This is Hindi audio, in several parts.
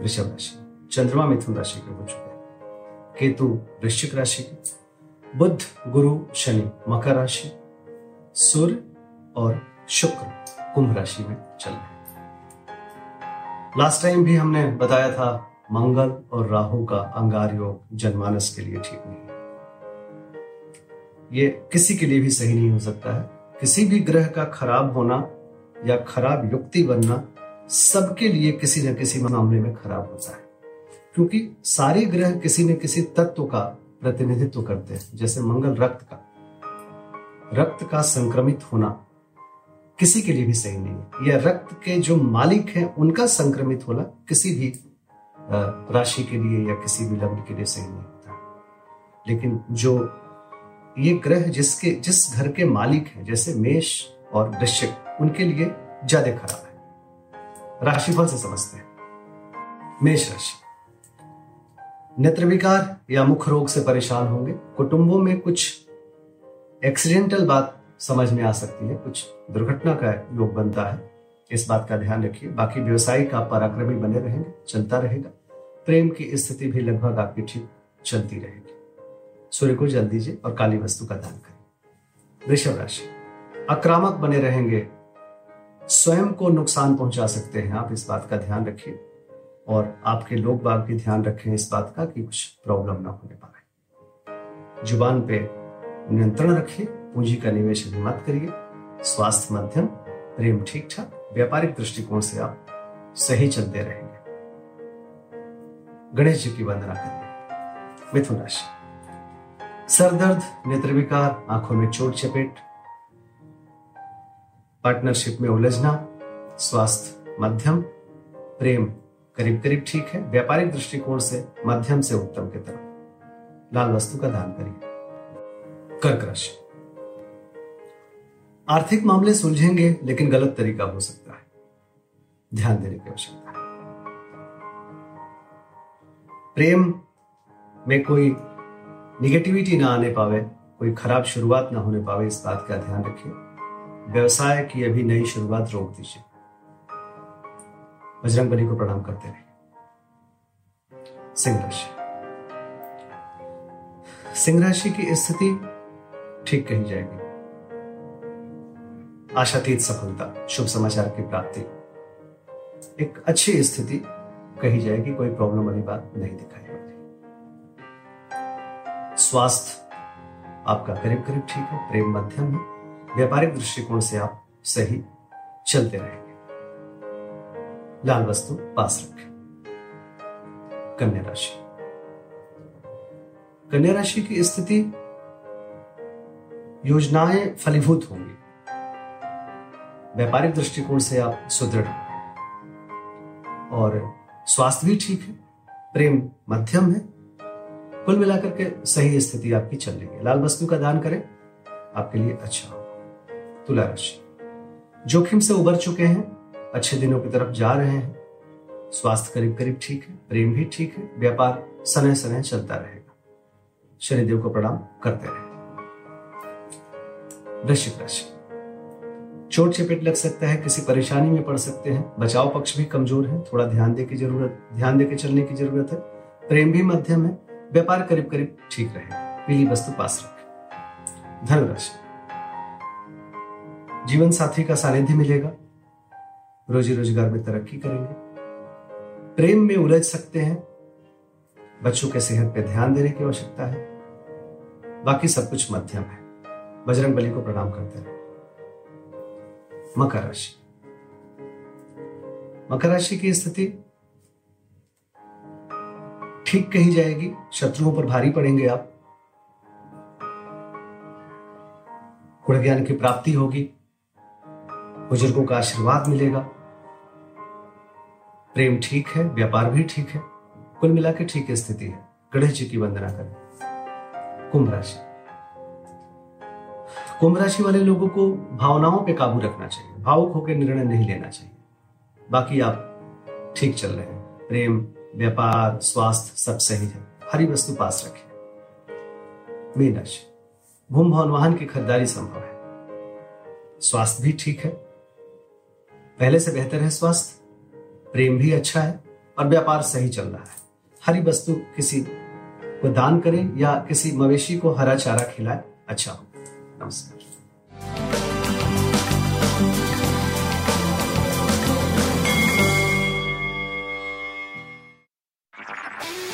वृषभ राशि। चंद्रमा मिथुन राशि के हो चुके हैं। केतु वृश्चिक राशि के। बुध, गुरु, शनि, मकर राशि। सूर्य और शुक्र कुंभ राशि में चल रहे लास्ट टाइम भी हमने बताया था, मंगल और राहु का अंगार योग जनमानस के लिए ठीक नहीं है। ये किसी के लिए भी सही नहीं हो सकता है। किसी भी ग्रह का खराब होना या खराब युक्ति बनना सबके लिए किसी न किसी मामले में खराब होता है। क्योंकि सारे ग्रह किसी न किसी तत्व का प्रतिनिधित्व करते हैं, जैसे मंगल रक्त का। रक्त का संक्रमित होना किसी के लिए भी सही नहीं है। या रक्त के जो मालिक हैं, उनका संक्रमित होना किसी भी राशि के लिए या किसी भी लग्न के लिए सही नहीं होता। लेकिन जो ये ग्रह जिसके, जिस घर के मालिक हैं, जैसे मेष और वृश्चिक, उनके लिए ज़्यादा खराब है। राशिफल से समझते हैं। मेष राशि। नेत्र विकार या मुख रोग से परेशान होंगे। कुटुंबों में कुछ एक्सीडेंटल बात समझ में आ सकती है। कुछ दुर्घटना का योग बनता है। इस बात का ध्यान रखिए। बाकी व्यवसायिक आप पराक्रमी बने रहेंगे, चलता रहेगा। प्रेम की स्थिति भी लगभग आपकी ठीक चलती रहेगी। सूर्य को जल दीजिए और काली वस्तु का दान करें। वृषभ राशि। आक्रामक बने रहेंगे स्वयं को नुकसान पहुँचा सकते हैं। आप इस बात का ध्यान रखिए। और आपके लोग बाग भी ध्यान रखें इस बात का कि कुछ प्रॉब्लम ना होने पाए। ज़ुबान पे नियंत्रण रखिए, पूंजी का निवेश मत करिए। स्वास्थ्य मध्यम, प्रेम ठीक ठाक व्यापारिक दृष्टिकोण से आप सही चलते रहेंगे। गणेश जी की वंदना करिए। मिथुन राशि। सर दर्द नेत्र विकार आँखों में चोट चपेट पार्टनरशिप में उलझना, स्वास्थ्य, मध्यम, प्रेम करीब करीब ठीक है, व्यापारिक दृष्टिकोण से मध्यम से उत्तम की तरफ़। लाल वस्तु का दान करिए। कर्क राशि। आर्थिक मामले सुलझेंगे, लेकिन गलत तरीका हो सकता है। ध्यान देने की आवश्यकता है। प्रेम में कोई निगेटिविटी ना आने पावे, कोई खराब शुरुआत ना होने पावे, इस बात का ध्यान रखिए। व्यवसाय की अभी नई शुरुआत रोक दीजिए। बजरंग बली को प्रणाम करते रहे सिंह राशि सिंह राशि की स्थिति ठीक कही जाएगी। आशातीत सफलता, शुभ समाचार की प्राप्ति। एक अच्छी स्थिति कही जाएगी, कोई प्रॉब्लम वाली बात नहीं दिखाई स्वास्थ्य आपका करीब करीब ठीक है, प्रेम मध्यम है। व्यापारिक दृष्टिकोण से आप सही चलते रहेंगे। लाल वस्तु पास रखें। कन्या राशि। कन्या राशि की स्थिति, योजनाएँ फलीभूत होंगी। व्यापारिक दृष्टिकोण से आप सुदृढ़ और स्वास्थ्य भी ठीक है, प्रेम मध्यम है। कुल मिलाकर के सही स्थिति आपकी चल रही है। लाल वस्तु का दान करें, आपके लिए अच्छा होगा। तुला राशि जोखिम से उबर चुके हैं, अच्छे दिनों की तरफ़ जा रहे हैं। स्वास्थ्य करीब करीब ठीक है, प्रेम भी ठीक है, व्यापार सनह सनह चलता रहेगा। शनिदेव को प्रणाम करते रहे। वृश्चिक राशि। चोट चपेट लग सकता है, किसी परेशानी में पड़ सकते हैं। बचाव पक्ष भी कमज़ोर है, थोड़ा ध्यान दे की ज़रूरत, ध्यान दे के चलने की ज़रूरत है। प्रेम भी मध्यम है, व्यापार करीब करीब ठीक रहे पीली वस्तु पास रखें। धनुराशि। जीवन साथी का सानिध्य मिलेगा। रोजी रोज़गार में तरक्की करेंगे। प्रेम में उलझ सकते हैं। बच्चों के सेहत पर ध्यान देने की आवश्यकता है। बाकी सब कुछ मध्यम है। बजरंग बली को प्रणाम करते रहे मकर राशि। मकर राशि की स्थिति ठीक कही जाएगी। शत्रुओं पर भारी पड़ेंगे आप। गुण ज्ञान की प्राप्ति होगी। बुज़ुर्गों का आशीर्वाद मिलेगा। प्रेम ठीक है, व्यापार भी ठीक है, कुल मिला के ठीक स्थिति है। गणेश जी की वंदना करें। कुंभ राशि। कुंभ राशि वाले लोगों को भावनाओं पे काबू रखना चाहिए। भावुक होकर निर्णय नहीं लेना चाहिए। बाकी आप ठीक चल रहे हैं। प्रेम, व्यापार, स्वास्थ्य सब सही है। हरी वस्तु पास रखें। मीन राशि। भूम भवन वाहन की खरीदारी संभव है। स्वास्थ्य भी ठीक है। पहले से बेहतर है स्वास्थ्य प्रेम भी अच्छा है और व्यापार सही चल रहा है। हरी वस्तु किसी को दान करें या किसी मवेशी को हरा चारा खिलाए अच्छा हो। नमस्कार।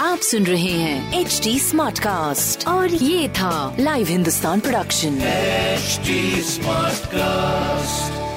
आप सुन रहे हैं एच डी स्मार्ट कास्ट और ये था live Hindustan production HD Smartcast.